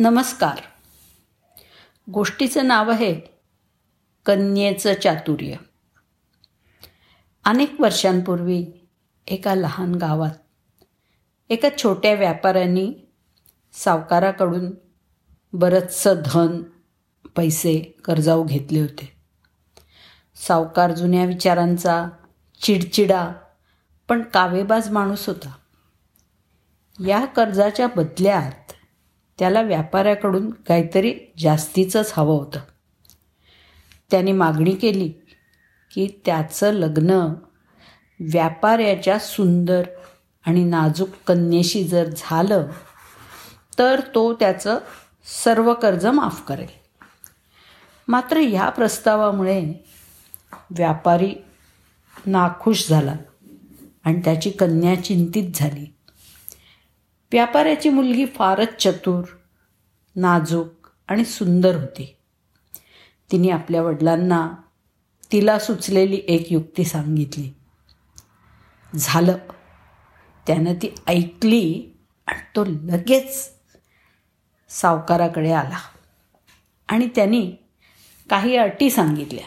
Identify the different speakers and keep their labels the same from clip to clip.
Speaker 1: नमस्कार. गोष्टीचं नाव आहे कन्येचं चातुर्य. अनेक वर्षांपूर्वी एका लहान गावात एका छोट्या व्यापाऱ्यांनी सावकाराकडून बरंचसं धन पैसे कर्जाऊ घेतले होते. सावकार जुन्या विचारांचा चिडचिडा पण कावेबाज माणूस होता. या कर्जाच्या बदल्यात त्याला व्यापाऱ्याकडून काहीतरी जास्तीचंच हवं होतं. त्याने मागणी केली की त्याचं लग्न व्यापाऱ्याच्या सुंदर आणि नाजूक कन्येशी जर झालं तर तो त्याचं सर्व कर्ज माफ करेल. मात्र ह्या प्रस्तावामुळे व्यापारी नाखुश झाला आणि त्याची कन्या चिंतित झाली. व्यापाऱ्याची मुलगी फारच चतुर नाजूक आणि सुंदर होती. तिने आपल्या वडिलांना तिला सुचलेली एक युक्ती सांगितली. झालं. त्यानं ती ऐकली आणि तो लगेच सावकाराकडे आला. आणि त्यांनी काही अटी सांगितल्या.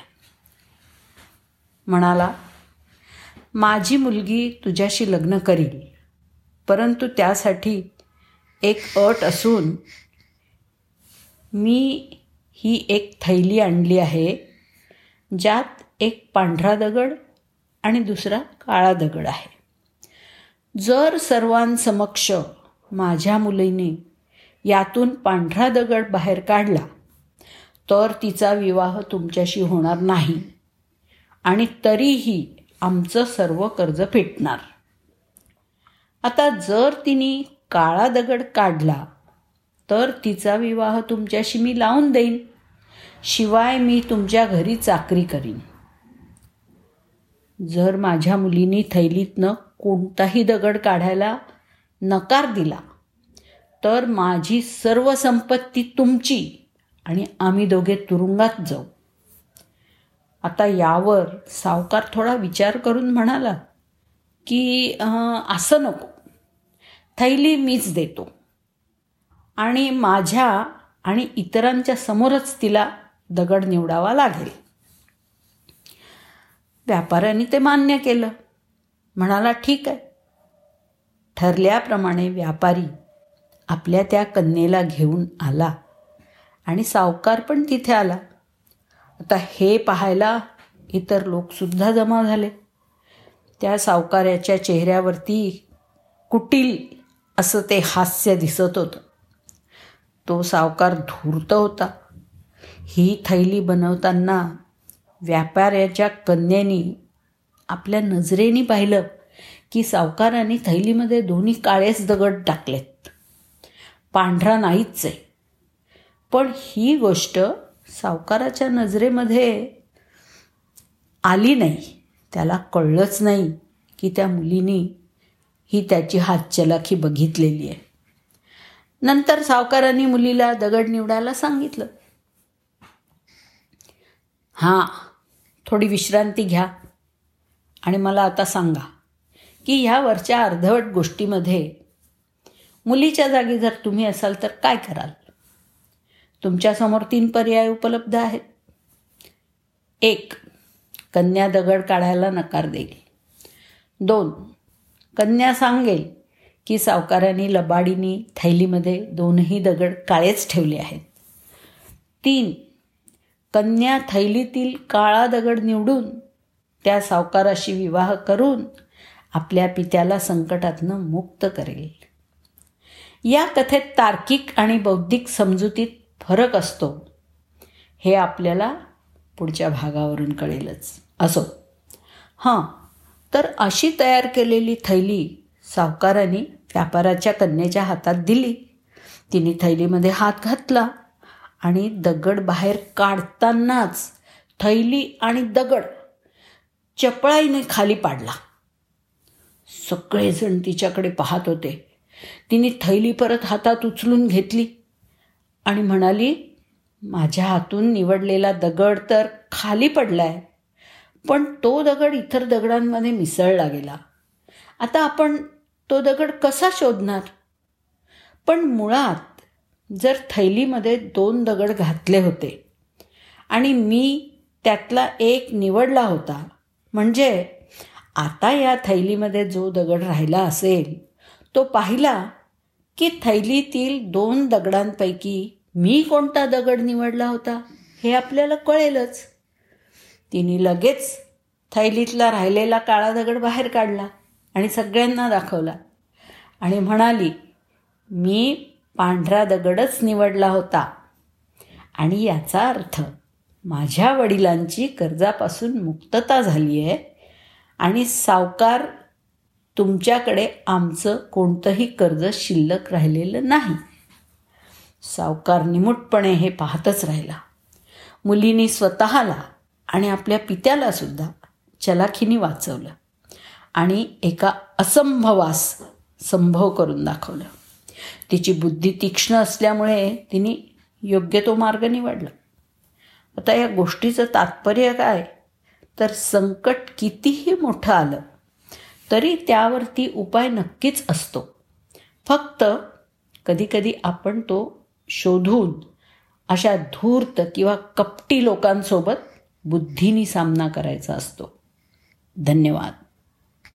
Speaker 1: म्हणाला माझी मुलगी तुझ्याशी लग्न करील. परंतु त्यासाठी एक अट असून मी ही एक थैली आणली आहे ज्यात एक पांढरा दगड आणि दुसरा काळा दगड आहे. जर सर्वांसमक्ष माझ्या मुलीने यातून पांढरा दगड बाहेर काढला तर तिचा विवाह तुमच्याशी होणार नाही आणि तरीही आमचं सर्व कर्ज फिटणार. आता जर तिने काळा दगड काढला तर तिचा विवाह तुमच्याशी मी लावून देईन. शिवाय मी तुमच्या घरी चाकरी करीन. जर माझ्या मुलीनी थैलीतनं कोणताही दगड काढायला नकार दिला तर माझी सर्व संपत्ती तुमची आणि आम्ही दोघे तुरुंगात जाऊ. आता यावर सावकार थोडा विचार करून म्हणाला की असं नको. थैली मीच देतो. आणि माझ्या आणि इतरांच्या समोरच तिला दगड निवडावा लागेल. व्यापाऱ्याने ते मान्य केलं. म्हणाला ठीक आहे. ठरल्याप्रमाणे व्यापारी आपल्या त्या कन्येला घेऊन आला आणि सावकार पण तिथे आला. आता हे पाहायला इतर लोकसुद्धा जमा झाले. त्या सावकाराच्या चेहऱ्यावरती कुटील असं ते हास्य दिसत होतं. तो सावकार धूर्त होता. ही थैली बनवताना व्यापाऱ्याच्या कन्यानी आपल्या नजरेने पाहिलं की सावकाराने थैलीमध्ये दोन्ही काळेच दगड टाकलेत. पांढरा नाहीच आहे. पण ही गोष्ट सावकाराच्या नजरेमध्ये आली नाही. त्याला कळलंच नाही की त्या मुलीनी ही त्याची हातचलाखी बघितलेली आहे. नंतर सावकारांनी मुलीला दगड निवडायला सांगितलं. हां थोडी विश्रांती घ्या आणि मला आता सांगा की ह्या वरच्या अर्धवट गोष्टीमध्ये मुलीच्या जागी जर तुम्ही असाल तर काय कराल? तुमच्यासमोर तीन पर्याय उपलब्ध आहेत. एक कन्या दगड काढायला नकार देईल. दोन कन्या सांगेल की सावकारांनी लबाडीनी थैलीमध्ये दोनही दगड काळेच ठेवले आहेत. तीन कन्या थैलीतील काळा दगड निवडून त्या सावकाराशी विवाह करून आपल्या पित्याला संकटातनं मुक्त करेल. या कथेत तार्किक आणि बौद्धिक समजुतीत फरक असतो. हे आपल्याला पुढच्या भागावरून कळेलच. असो. हां तर अशी तयार केलेली थैली सावकाराने व्यापाराच्या कन्येच्या हातात दिली. तिने थैलीमध्ये हात घातला आणि दगड बाहेर काढतानाच थैली आणि दगड चपळाईने खाली पाडला. सगळेजण तिच्याकडे पाहत होते. तिने थैली परत हातात उचलून घेतली आणि म्हणाली माझ्या हातून निवडलेला दगड तर खाली पडलाय. पण तो दगड इतर दगडांमध्ये मिसळला गेला. आता आपण तो दगड कसा शोधणार? पण मुळात जर थैलीमध्ये दोन दगड घातले होते आणि मी त्यातला एक निवडला होता म्हणजे आता या थैलीमध्ये जो दगड राहिला असेल तो पाहिला की थैलीतील दोन दगडांपैकी मी कोणता दगड निवडला होता हे आपल्याला कळेलच. तिने लगेच थैलीतला राहिलेला काळा दगड बाहेर काढला आणि सगळ्यांना दाखवला. आणि म्हणाली मी पांढरा दगडच निवडला होता. आणि याचा अर्थ माझ्या वडिलांची कर्जापासून मुक्तता झाली आहे आणि सावकार तुमच्याकडे आमचं कोणतंही कर्ज शिल्लक राहिलेलं नाही. सावकार निमूटपणे हे पाहतच राहिला. मुलीने स्वतःला आणि आपल्या पित्यालासुद्धा चलाखीने वाचवलं. आणि एका असंभवास संभव करून दाखवलं. तिची बुद्धी तीक्ष्ण असल्यामुळे तिने योग्य तो मार्ग निवडला. आता या गोष्टीचं तात्पर्य काय? तर संकट कितीही मोठं आलं तरी त्यावरती उपाय नक्कीच असतो. फक्त कधीकधी आपण तो शोधून अशा धूर्त किंवा कपटी लोकांसोबत बुद्धीनी सामना करायचा असतो. धन्यवाद.